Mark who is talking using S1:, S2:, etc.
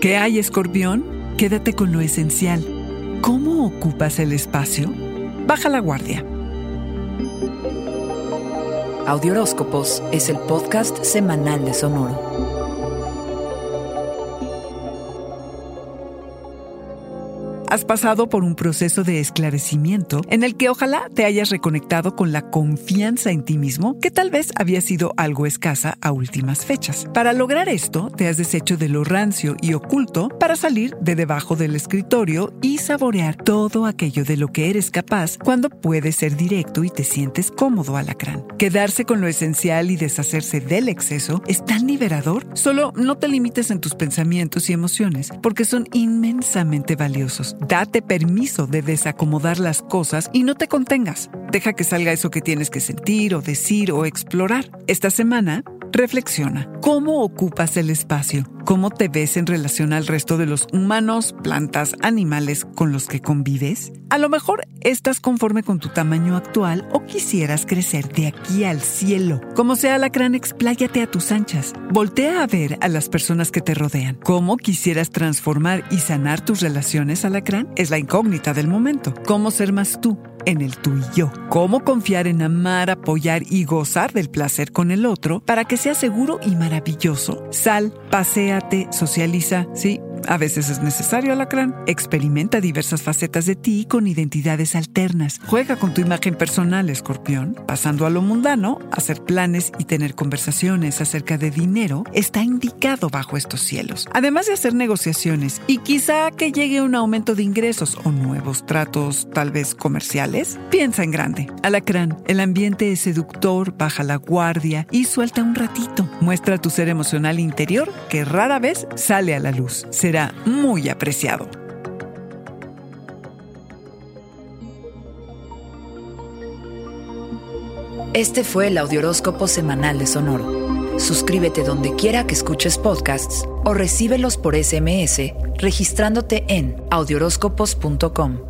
S1: ¿Qué hay, escorpión? Quédate con lo esencial. ¿Cómo ocupas el espacio? Baja la guardia.
S2: Audioróscopos es el podcast semanal de Sonoro.
S1: Has pasado por un proceso de esclarecimiento en el que ojalá te hayas reconectado con la confianza en ti mismo que tal vez había sido algo escasa a últimas fechas. Para lograr esto, te has deshecho de lo rancio y oculto para salir de debajo del escritorio y saborear todo aquello de lo que eres capaz cuando puedes ser directo y te sientes cómodo, alacrán. Quedarse con lo esencial y deshacerse del exceso es tan liberador. Solo no te limites en tus pensamientos y emociones porque son inmensamente valiosos. Date permiso de desacomodar las cosas y no te contengas. Deja que salga eso que tienes que sentir o decir o explorar. Esta semana, reflexiona. ¿Cómo ocupas el espacio? ¿Cómo te ves en relación al resto de los humanos, plantas, animales con los que convives? A lo mejor estás conforme con tu tamaño actual o quisieras crecer de aquí al cielo. Como sea, Alacrán, expláyate a tus anchas. Voltea a ver a las personas que te rodean. ¿Cómo quisieras transformar y sanar tus relaciones, Alacrán? Es la incógnita del momento. ¿Cómo ser más tú? En el tú y yo. Cómo confiar en amar, apoyar y gozar del placer con el otro para que sea seguro y maravilloso. Sal, paséate, socializa, sí. A veces es necesario, alacrán. Experimenta diversas facetas de ti con identidades alternas. Juega con tu imagen personal, escorpión. Pasando a lo mundano, hacer planes y tener conversaciones acerca de dinero está indicado bajo estos cielos. Además de hacer negociaciones y quizá que llegue un aumento de ingresos o nuevos tratos, tal vez comerciales, piensa en grande. Alacrán, el ambiente es seductor, baja la guardia y suelta un ratito. Muestra tu ser emocional interior que rara vez sale a la luz. Muy apreciado.
S2: Este fue el Audioróscopo semanal de Sonoro. Suscríbete donde quiera que escuches podcasts o recíbelos por SMS registrándote en audioróscopos.com.